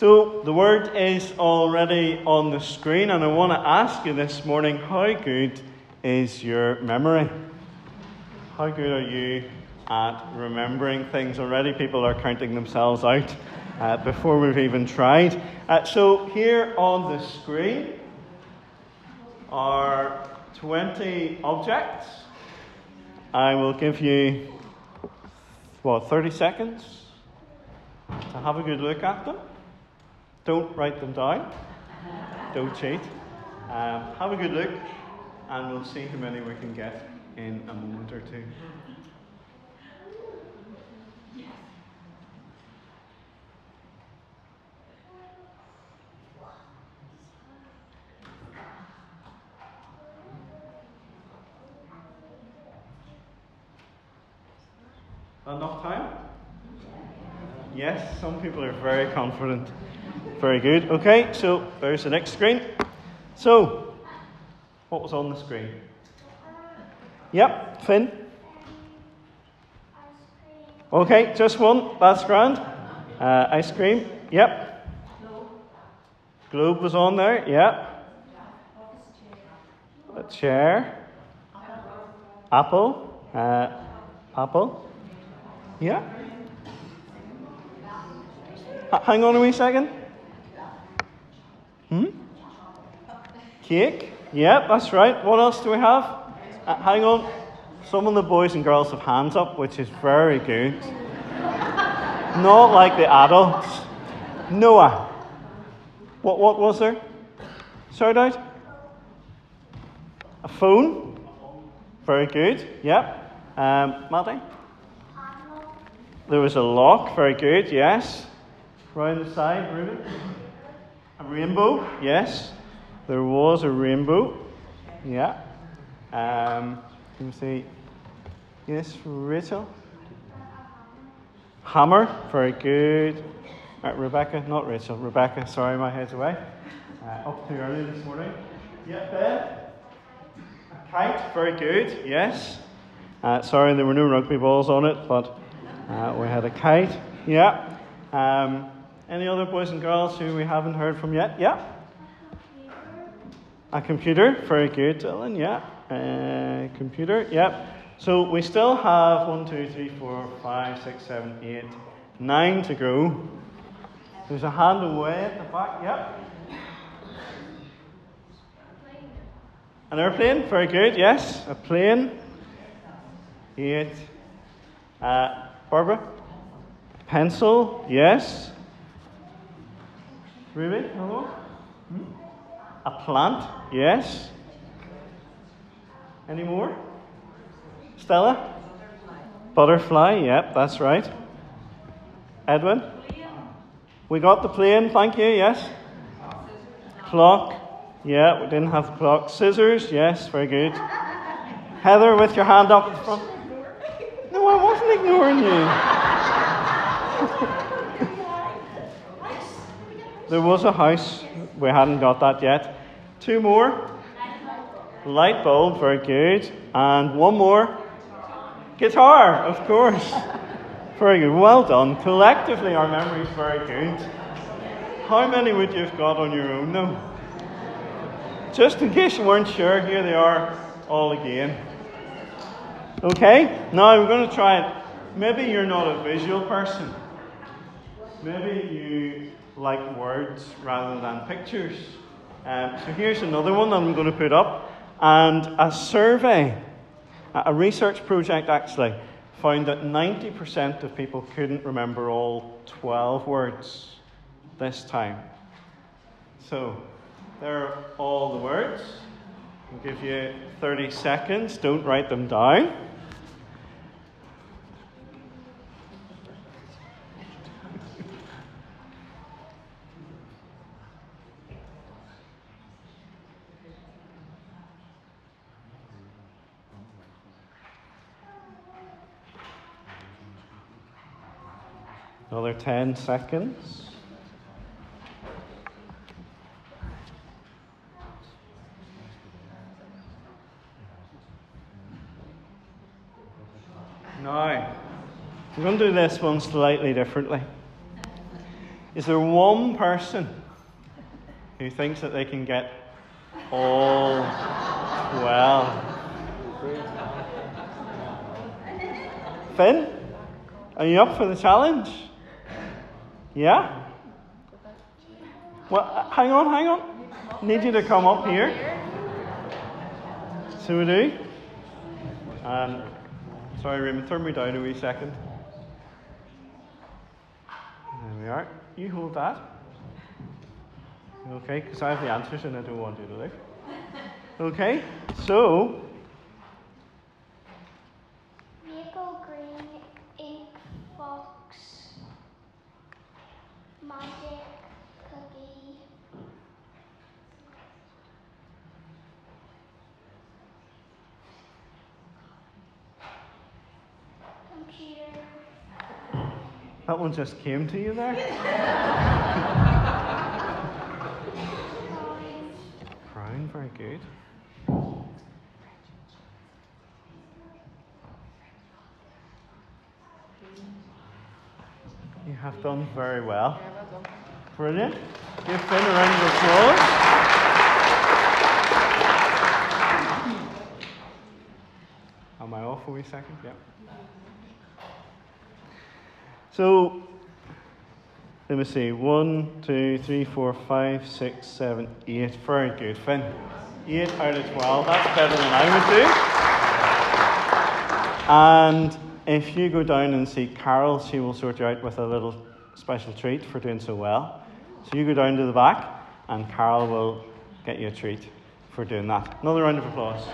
So the word is already on the screen, and I want to ask you this morning how good is your memory? How good are you at remembering things already? People are counting themselves out uh, before we've even tried. Uh, so here on the screen are 20 objects. I will give you, what, 30 seconds to have a good look at them. Don't write them down. Don't cheat. Um, have a good look, and we'll see how many we can get in a moment or two. Enough time? Yes, some people are very confident. Very good. Okay, so there's the next screen. So, what was on the screen? Yep, Finn. Okay, just one. That's grand. Uh, ice cream. Yep. Globe was on there. Yep. A chair. Apple. Uh, apple. Yeah. Hang on a wee second. Hmm? Cake? Yep, that's right. What else do we have? Uh, hang on. Some of the boys and girls have hands up, which is very good. Not like the adults. Noah. What, what was there? Shout out. A phone. Very good. Yep. Um, Maddie? There was a lock. Very good. Yes. Round the side, Ruben. Rainbow. Yes. There was a rainbow. Yeah. Um, let me see. Yes, Rachel. Hammer. Very good. Right, Rebecca. Not Rachel. Rebecca. Sorry, my head's away. Uh, up too early this morning. Yeah, Ben. A kite. Very good. Yes. Uh, sorry, there were no rugby balls on it, but uh, we had a kite. Yeah. Um, any other boys and girls who we haven't heard from yet? Yeah. A computer. Very good, Dylan. Yeah. Uh, computer. Yep. So we still have one, two, three, four, five, six, seven, eight, nine to go. There's a hand away at the back. Yep. An airplane. Very good. Yes. A plane. Eight. Uh, Barbara? Pencil. Yes. Ruby? Hello? Hmm? A plant. Yes. Any more? Stella? Butterfly. Yep, that's right. Edwin? We got the plane, thank you, yes. Clock. Yeah, we didn't have clock. Scissors, yes, very good. Heather, with your hand up in front. No, I wasn't ignoring you. There was a house. We hadn't got that yet. Two more. Light bulb, very good. And one more. Guitar, of course. Very good. Well done. Collectively, our memory is very good. How many would you have got on your own, though? Just in case you weren't sure, here they are all again. Okay, now we're going to try it. Maybe you're not a visual person. Maybe you like words rather than pictures. Um, so here's another one I'm going to put up. And a survey, a research project actually, found that 90% of people couldn't remember all 12 words this time. So there are all the words. I'll give you 30 seconds. Don't write them down. Another 10 seconds. Now, I'm going to do this one slightly differently. Is there one person who thinks that they can get all 12? Finn, are you up for the challenge? Yeah? Well, hang on, hang on. Need you to come up here. So we do. Um, sorry, Raymond, turn me down a wee second. There we are. You hold that. Okay, because I have the answers and I don't want you to look. Okay, so Vehicle green ink fox magic cookie computer that one just came to you there. Crown, very good. You have done very well. Brilliant. Give Finn a round of applause. Am I off for a wee second? Yeah. So, let me see. One, two, three, four, five, six, seven, eight. Very good, Finn. Eight out of twelve. That's better than I would do. And if you go down and see Carol, she will sort you out with a little special treat for doing so well. So you go down to the back, and Carol will get you a treat for doing that. Another round of applause.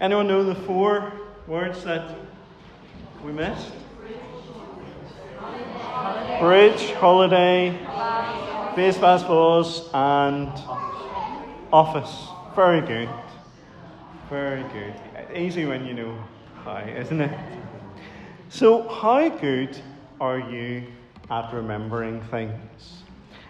Anyone know the four words that we missed? Bridge, holiday, base basketballs, and office. Very good. Very good. Easy when you know how, isn't it? So, how good are you at remembering things?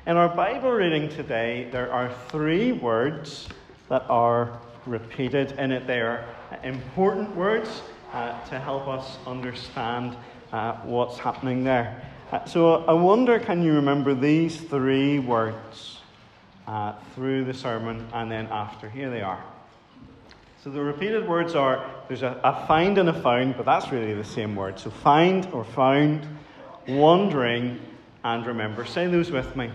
In our Bible reading today, there are three words that are repeated in it. They are important words uh, to help us understand uh, what's happening there. Uh, so, I wonder can you remember these three words uh, through the sermon and then after? Here they are. So the repeated words are there's a, a, find and a found, but that's really the same word. So find or found, wandering, and remember. Say those with me.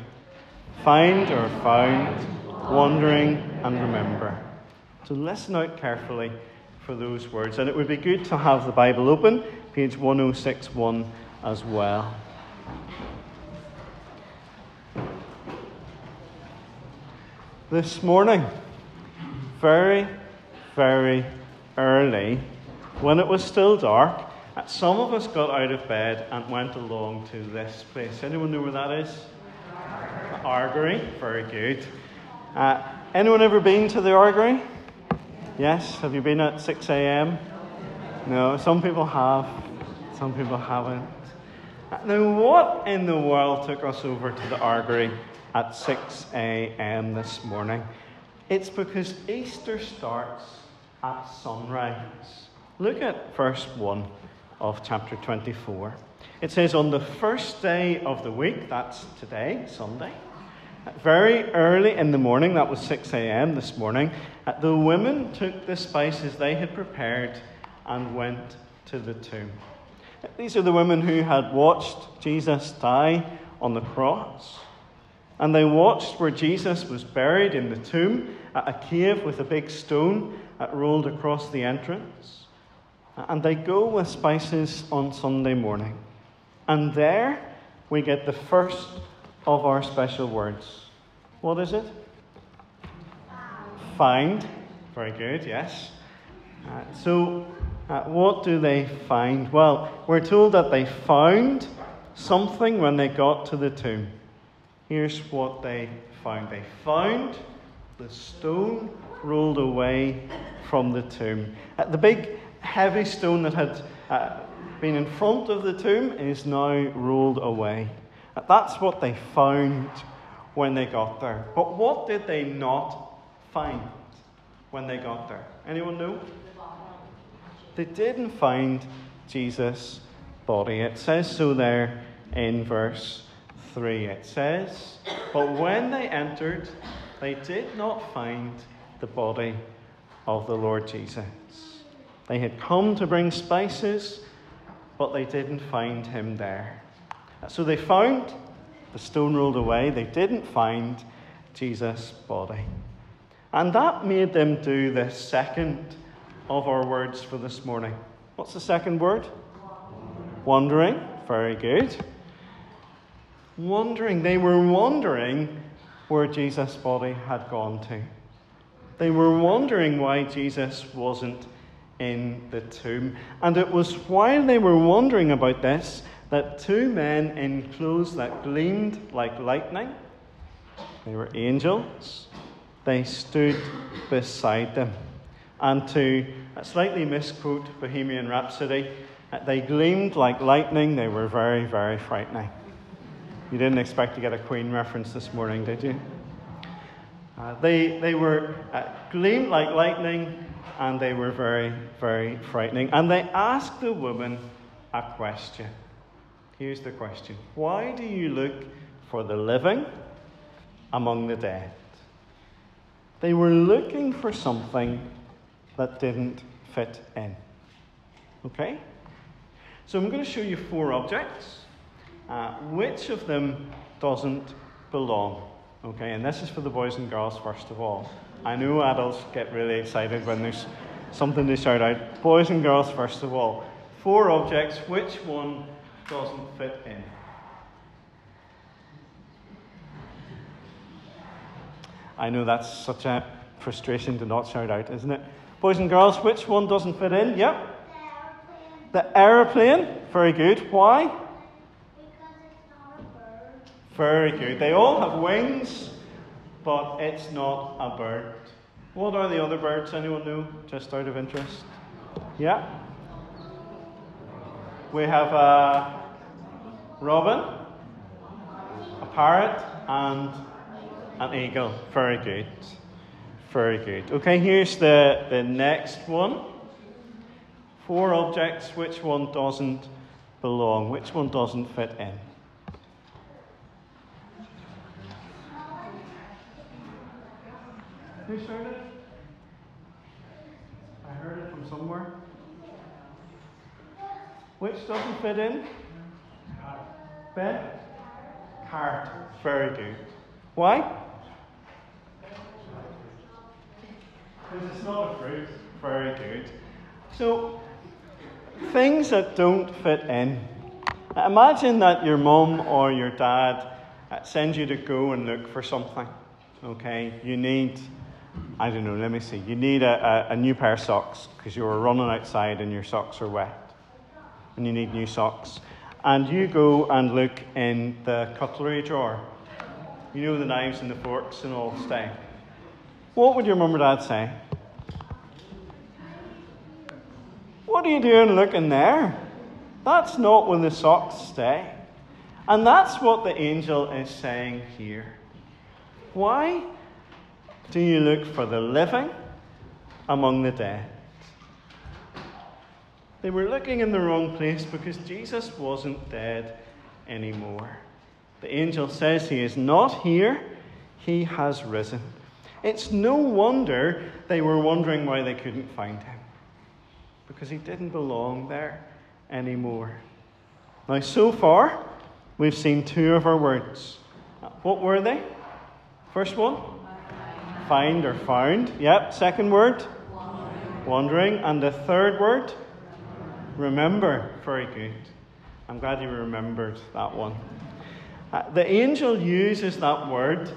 Find or found, wandering, and remember. So listen out carefully for those words. And it would be good to have the Bible open, page 1061 as well. This morning, very very early, when it was still dark, some of us got out of bed and went along to this place. Anyone know where that is? Argery. Very good. Uh, anyone ever been to the Argery? Yes. Have you been at 6 a.m.? No. Some people have. Some people haven't. Now, what in the world took us over to the Argery at 6 a.m. this morning? It's because Easter starts at sunrise. Look at verse 1 of chapter 24. It says, On the first day of the week, that's today, Sunday, very early in the morning, that was 6 a.m. this morning, the women took the spices they had prepared and went to the tomb. These are the women who had watched Jesus die on the cross. And they watched where Jesus was buried in the tomb, at a cave with a big stone rolled across the entrance. And they go with spices on Sunday morning. And there we get the first of our special words. What is it? Find. Very good, yes. Uh, so, uh, what do they find? Well, we're told that they found something when they got to the tomb. Here's what they found they found the stone rolled away from the tomb. Uh, the big heavy stone that had uh, been in front of the tomb is now rolled away. Uh, that's what they found when they got there. But what did they not find when they got there? Anyone know? They didn't find Jesus' body. It says so there in verse 3. It says, But when they entered, they did not find the body of the Lord Jesus. They had come to bring spices, but they didn't find him there. So they found the stone rolled away, they didn't find Jesus' body. And that made them do the second of our words for this morning. What's the second word? Wondering. Very good. Wondering. They were wondering where Jesus' body had gone to. They were wondering why Jesus wasn't in the tomb. And it was while they were wondering about this that two men in clothes that gleamed like lightning, they were angels, they stood beside them. And to slightly misquote Bohemian Rhapsody, uh, they gleamed like lightning, they were very, very frightening. You didn't expect to get a Queen reference this morning, did you? Uh, they, they were uh, gleamed like lightning and they were very, very frightening. And they asked the woman a question. Here's the question Why do you look for the living among the dead? They were looking for something that didn't fit in. Okay? So I'm going to show you four objects. Uh, which of them doesn't belong? Okay, and this is for the boys and girls first of all. I know adults get really excited when there's something to shout out. Boys and girls first of all. Four objects, which one doesn't fit in? I know that's such a frustration to not shout out, isn't it? Boys and girls, which one doesn't fit in? Yep. The aeroplane. Very good. Why? Very good. They all have wings, but it's not a bird. What are the other birds? Anyone know? Just out of interest. Yeah. We have a robin, a parrot, and an eagle. Very good. Very good. Okay, here's the, the next one. Four objects. Which one doesn't belong? Which one doesn't fit in? Who heard it? I heard it from somewhere. Which doesn't fit in? Bed? Cart. Very good. Why? Because it's not a fruit. Very good. So, things that don't fit in. Imagine that your mum or your dad uh, sends you to go and look for something. Okay, you need I don't know, let me see. You need a, a, a new pair of socks because you were running outside and your socks are wet. And you need new socks. And you go and look in the cutlery drawer. You know the knives and the forks and all stay. What would your mum or dad say? What are you doing looking there? That's not when the socks stay. And that's what the angel is saying here. Why do you look for the living among the dead? They were looking in the wrong place because Jesus wasn't dead anymore. The angel says he is not here, he has risen. It's no wonder they were wondering why they couldn't find him because he didn't belong there anymore. Now, so far, we've seen two of our words. What were they? First one? Find or found. Yep. Second word? Wandering. Wandering. And the third word? Remember. Very good. I'm glad you remembered that one. Uh, the angel uses that word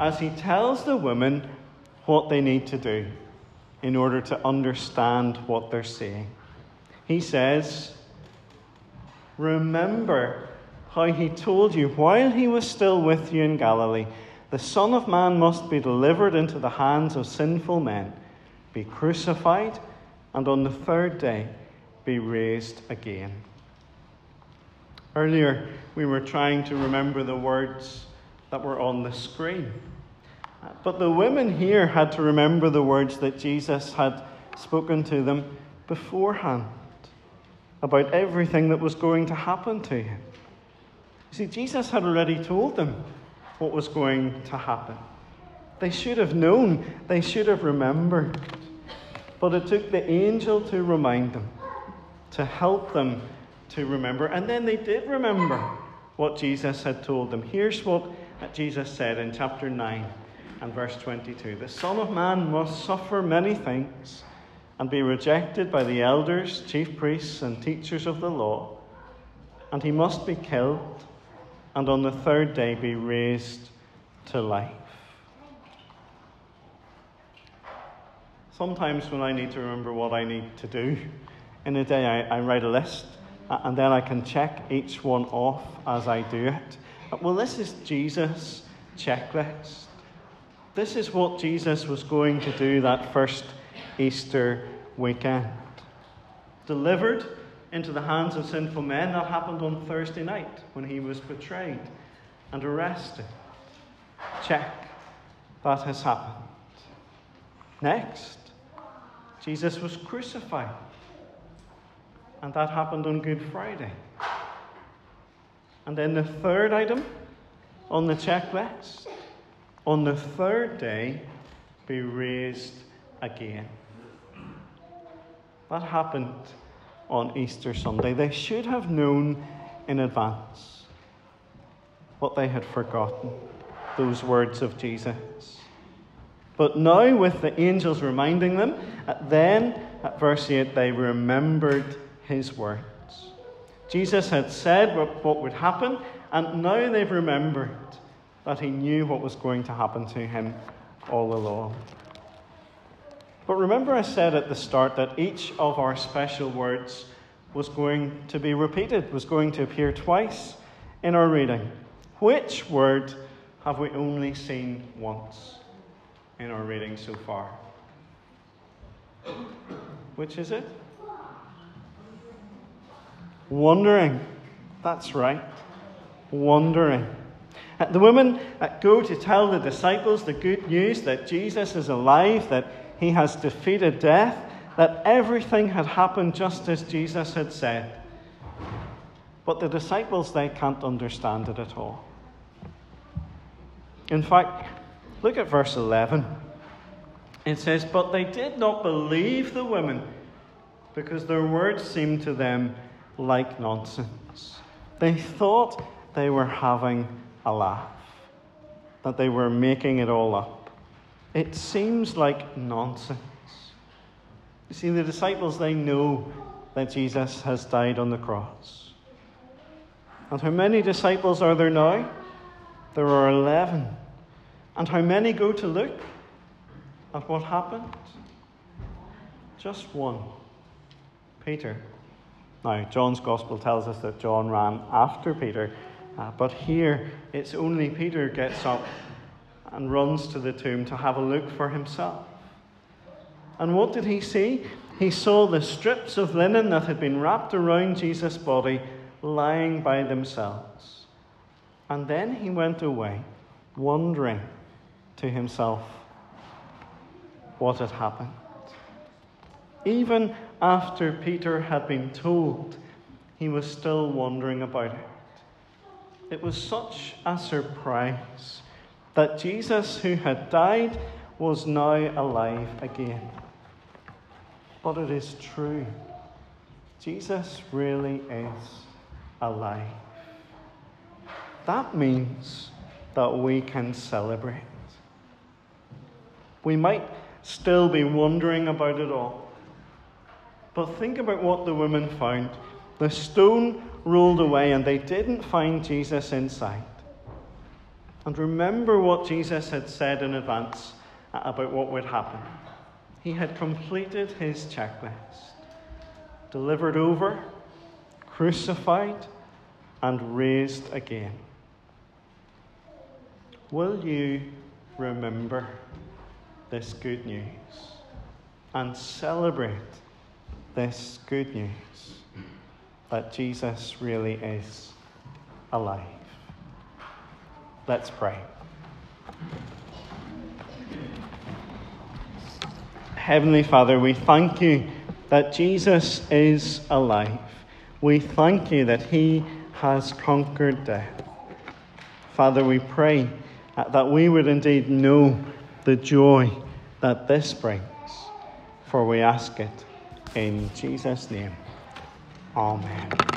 as he tells the women what they need to do in order to understand what they're saying. He says, Remember how he told you while he was still with you in Galilee the Son of Man must be delivered into the hands of sinful men, be crucified, and on the third day be raised again. Earlier, we were trying to remember the words that were on the screen. But the women here had to remember the words that Jesus had spoken to them beforehand. about everything that was going to happen to him. You see, Jesus had already told them what was going to happen. They should have known, they should have remembered. But it took the angel to remind them, to help them to remember. And then they did remember what Jesus had told them. Here's what Jesus said in chapter 9 and verse 22 The Son of Man must suffer many things and be rejected by the elders, chief priests, and teachers of the law, and he must be killed, and on the third day be raised to life. Sometimes, when I need to remember what I need to do in a day, I, I write a list and then I can check each one off as I do it. Well, this is Jesus' checklist. This is what Jesus was going to do that first Easter weekend. Delivered into the hands of sinful men, that happened on Thursday night when he was betrayed and arrested. Check. That has happened. Next, Jesus was crucified. And that happened on Good Friday. And then the third item on the checklist on the third day be raised again. That happened on Easter Sunday. They should have known in advance what they had forgotten, those words of Jesus. But now, with the angels reminding them, uh, then at verse 8, they remembered his words. Jesus had said what, what would happen, and now they've remembered that he knew what was going to happen to him all along. But remember, I said at the start that each of our special words was going to be repeated, was going to appear twice in our reading. Which word have we only seen once in our reading so far? Which is it? Wondering. That's right. Wondering. Uh, the women uh, go to tell the disciples the good news that Jesus is alive, that he has defeated death, that everything had happened just as Jesus had said. But the disciples, they can't understand it at all. In fact, look at verse 11. It says, But they did not believe the women because their words seemed to them like nonsense. They thought they were having a laugh, that they were making it all up. It seems like nonsense. You see, the disciples, they know that Jesus has died on the cross. And how many disciples are there now? There are 11. And how many go to look at what happened? Just one Peter. Now, John's Gospel tells us that John ran after Peter, uh, but here it's only Peter gets up and runs to the tomb to have a look for himself. And what did he see? He saw the strips of linen that had been wrapped around Jesus' body lying by themselves. And then he went away, wondering to himself what had happened. Even after Peter had been told, he was still wondering about it. It was such a surprise that Jesus, who had died, was now alive again. But it is true. Jesus really is alive. That means that we can celebrate. We might still be wondering about it all. But think about what the women found. The stone rolled away, and they didn't find Jesus inside. And remember what Jesus had said in advance about what would happen. He had completed his checklist, delivered over, crucified, and raised again. Will you remember this good news and celebrate this good news that Jesus really is alive. Let's pray. Heavenly Father, we thank you that Jesus is alive. We thank you that he has conquered death. Father, we pray that we would indeed know the joy that this brings, for we ask it in Jesus' name. Amen.